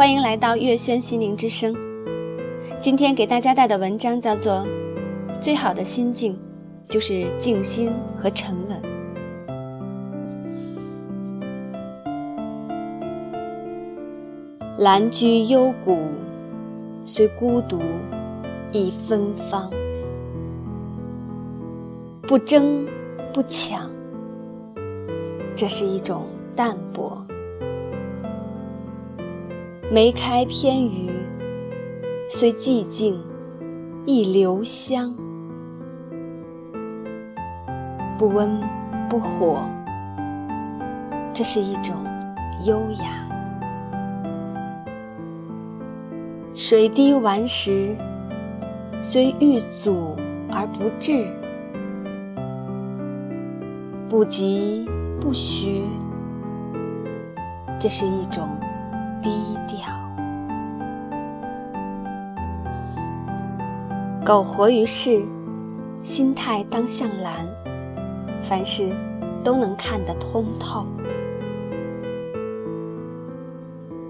欢迎来到月轩心灵之声。今天给大家带的文章叫做《最好的心境就是静心和沉稳》。兰居幽谷，虽孤独，亦芬芳。不争，不抢，这是一种淡泊。梅开偏于，虽寂静，亦留香。不温不火，这是一种优雅。水滴顽石，虽遇阻而不滞。不急不徐，这是一种低调。苟活于世，心态当向蓝，凡事都能看得通透。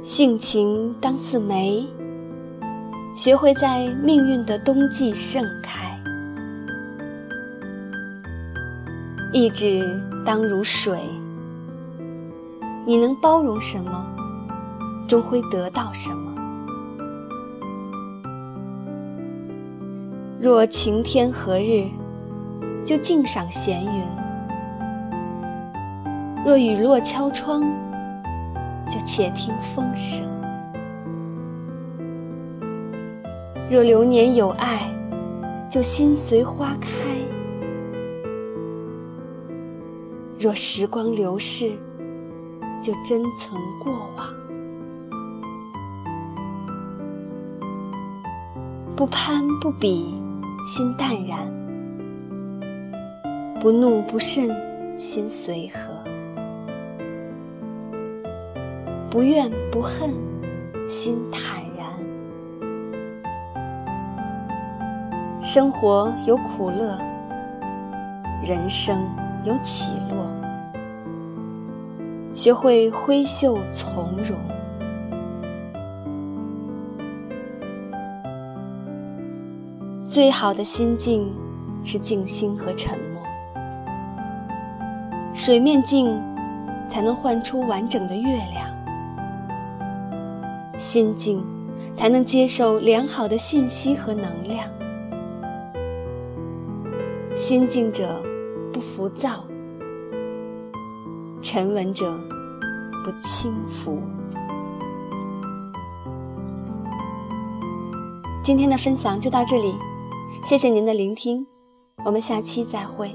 性情当似梅，学会在命运的冬季盛开。意志当如水，你能包容什么，终会得到什么。若晴天何日，就静赏闲云；若雨落敲窗，就且听风声；若流年有爱，就心随花开。若时光流逝，就珍存过往，不攀不比，心淡然；不怒不慎，心随和；不怨不恨，心坦然。生活有苦乐，人生有起落。学会挥袖从容，最好的心境是静心和沉默。水面静，才能换出完整的月亮；心静，才能接受良好的信息和能量。心静者不浮躁。沉稳者不轻浮。今天的分享就到这里，谢谢您的聆听，我们下期再会。